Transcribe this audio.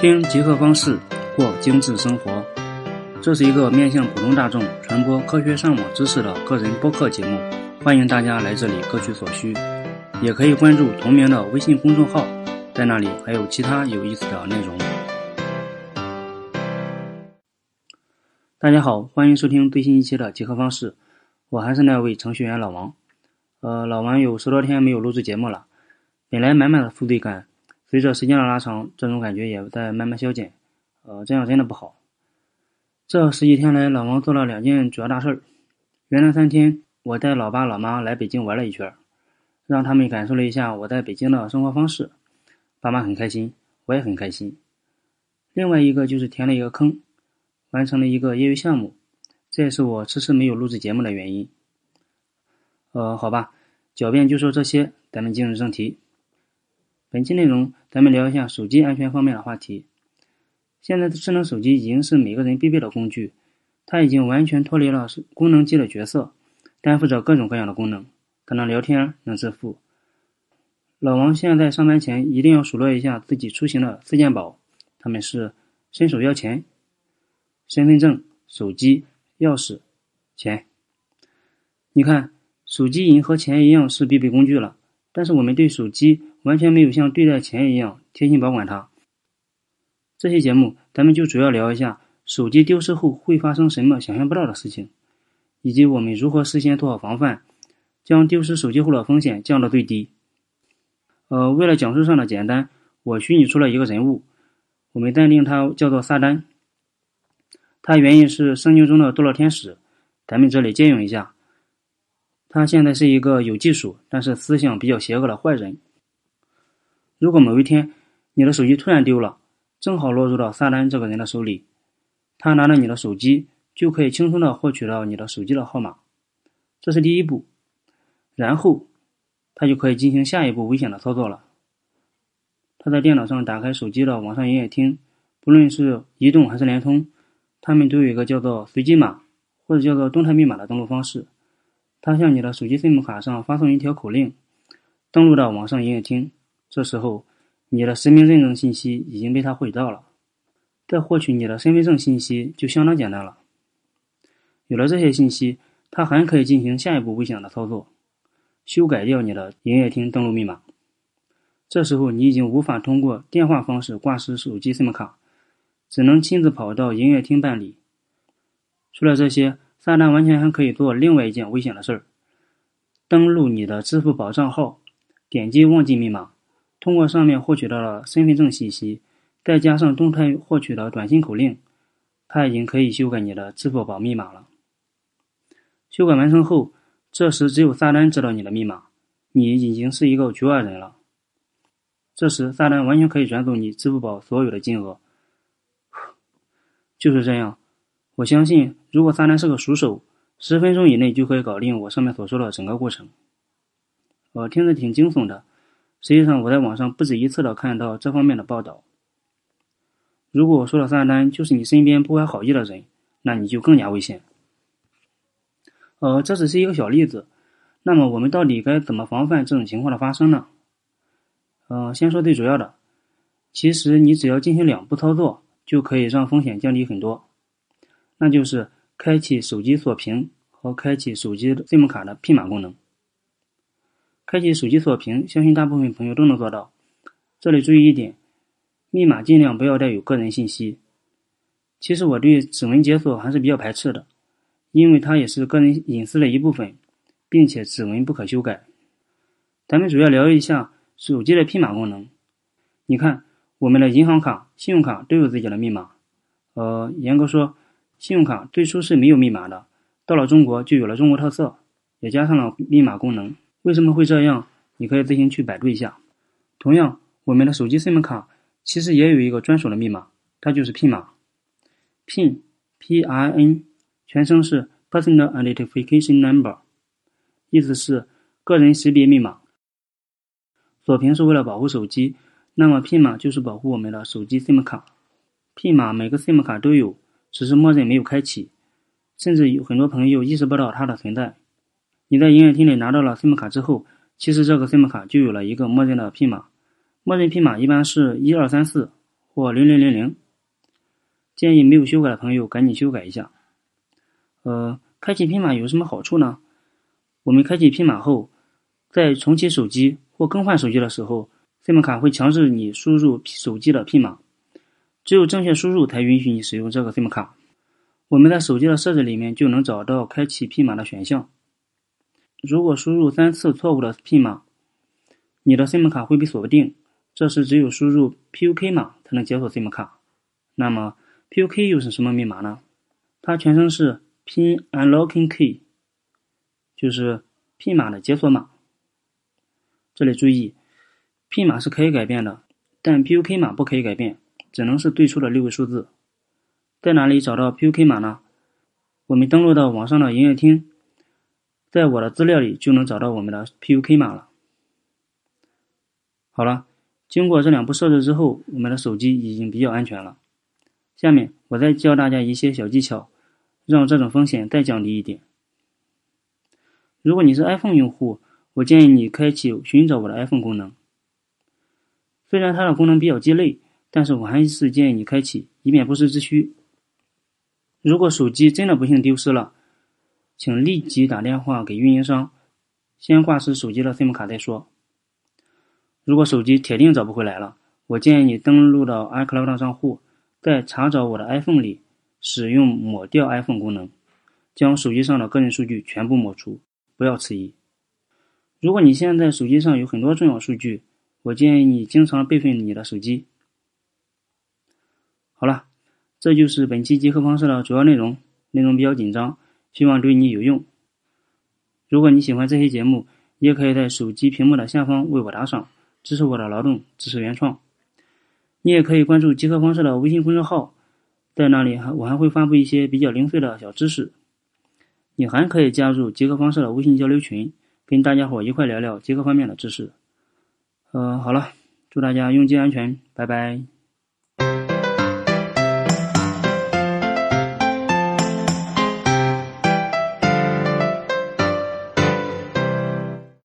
听极客方式过精致生活，这是一个面向普通大众传播科学上网知识的个人播客节目，欢迎大家来这里各取所需，也可以关注同名的微信公众号，在那里还有其他有意思的内容。大家好，欢迎收听最新一期的极客方式，我还是那位程序员老王。呃，老王有十多天没有录制节目了，本来满满的负罪感。随着时间的拉长，这种感觉也在慢慢消减。呃，这样真的不好。这十几天来，老王做了两件主要大事儿。元旦三天，我带老爸老妈来北京玩了一圈，让他们感受了一下我在北京的生活方式。爸妈很开心，我也很开心。另外一个就是填了一个坑，完成了一个业余项目，这也是我迟迟没有录制节目的原因。呃，好吧，狡辩就说这些，咱们进入正题。本期内容，咱们聊一下手机安全方面的话题。现在的智能手机已经是每个人必备的工具，它已经完全脱离了功能机的角色，担负着各种各样的功能。可能聊天，能支付。老王现在上班前一定要数落一下自己出行的四件宝，他们是伸手要钱、身份证、手机、钥匙、钱。你看，手机已经和钱一样是必备工具了，但是我们对手机。完全没有像对待钱一样贴心保管它。这期节目咱们就主要聊一下手机丢失后会发生什么想象不到的事情，以及我们如何事先做好防范，将丢失手机后的风险降到最低。呃，为了讲述上的简单，我虚拟出了一个人物，我们暂定他叫做撒旦。他原意是圣经中的堕落天使，咱们这里借用一下。他现在是一个有技术但是思想比较邪恶的坏人。如果某一天你的手机突然丢了，正好落入到撒旦这个人的手里，他拿着你的手机就可以轻松的获取到你的手机的号码，这是第一步。然后他就可以进行下一步危险的操作了。他在电脑上打开手机的网上营业厅，不论是移动还是联通，他们都有一个叫做随机码或者叫做动态密码的登录方式。他向你的手机 SIM 卡上发送一条口令，登录到网上营业厅。这时候，你的实名认证信息已经被他获取到了，再获取你的身份证信息就相当简单了。有了这些信息，他还可以进行下一步危险的操作，修改掉你的营业厅登录密码。这时候，你已经无法通过电话方式挂失手机 SIM 卡，只能亲自跑到营业厅办理。除了这些，撒旦完全还可以做另外一件危险的事儿：登录你的支付宝账号，点击忘记密码。通过上面获取到了身份证信息，再加上动态获取的短信口令，他已经可以修改你的支付宝密码了。修改完成后，这时只有撒旦知道你的密码，你已经是一个局外人了。这时撒旦完全可以转走你支付宝所有的金额。就是这样，我相信如果撒旦是个熟手，十分钟以内就可以搞定我上面所说的整个过程。我听着挺惊悚的。实际上，我在网上不止一次的看到这方面的报道。如果我说的撒旦就是你身边不怀好意的人，那你就更加危险。呃，这只是一个小例子。那么，我们到底该怎么防范这种情况的发生呢？呃，先说最主要的，其实你只要进行两步操作，就可以让风险降低很多。那就是开启手机锁屏和开启手机 SIM 卡的 P 码功能。开启手机锁屏，相信大部分朋友都能做到。这里注意一点，密码尽量不要带有个人信息。其实我对指纹解锁还是比较排斥的，因为它也是个人隐私的一部分，并且指纹不可修改。咱们主要聊一下手机的拼码功能。你看，我们的银行卡、信用卡都有自己的密码。呃，严格说，信用卡最初是没有密码的，到了中国就有了中国特色，也加上了密码功能。为什么会这样？你可以自行去百度一下。同样，我们的手机 SIM 卡其实也有一个专属的密码，它就是 PIN 码。PIN，P-I-N，全称是 Personal Identification Number，意思是个人识别密码。锁屏是为了保护手机，那么 PIN 码就是保护我们的手机 SIM 卡。PIN 码每个 SIM 卡都有，只是默认没有开启，甚至有很多朋友意识不到它的存在。你在营业厅里拿到了 SIM 卡之后，其实这个 SIM 卡就有了一个默认的 PIN 码。默认 PIN 码一般是一二三四或零零零零。建议没有修改的朋友赶紧修改一下。呃，开启拼码有什么好处呢？我们开启拼码后，在重启手机或更换手机的时候，SIM 卡会强制你输入手机的拼码，只有正确输入才允许你使用这个 SIM 卡。我们在手机的设置里面就能找到开启拼码的选项。如果输入三次错误的拼码，你的 SIM 卡会被锁定，这时只有输入 PUK 码才能解锁 SIM 卡。那么 PUK 又是什么密码呢？它全称是 Pin Unlocking Key，就是 PIN 码的解锁码。这里注意，拼码是可以改变的，但 PUK 码不可以改变，只能是最初的六位数字。在哪里找到 PUK 码呢？我们登录到网上的营业厅，在我的资料里就能找到我们的 PUK 码了。好了，经过这两步设置之后，我们的手机已经比较安全了。下面我再教大家一些小技巧，让这种风险再降低一点。如果你是 iPhone 用户，我建议你开启寻找我的 iPhone 功能。虽然它的功能比较鸡肋，但是我还是建议你开启，以免不时之需。如果手机真的不幸丢失了，请立即打电话给运营商，先挂失手机的 SIM 卡再说。如果手机铁定找不回来了，我建议你登录到 iCloud 账户。在查找我的 iPhone 里，使用抹掉 iPhone 功能，将手机上的个人数据全部抹除，不要迟疑。如果你现在手机上有很多重要数据，我建议你经常备份你的手机。好了，这就是本期集合方式的主要内容，内容比较紧张，希望对你有用。如果你喜欢这些节目，你也可以在手机屏幕的下方为我打赏，支持我的劳动，支持原创。你也可以关注集合方式的微信公众号，在那里还我还会发布一些比较零碎的小知识。你还可以加入极客方式的微信交流群，跟大家伙一块聊聊极客方面的知识。呃，好了，祝大家用机安全，拜拜。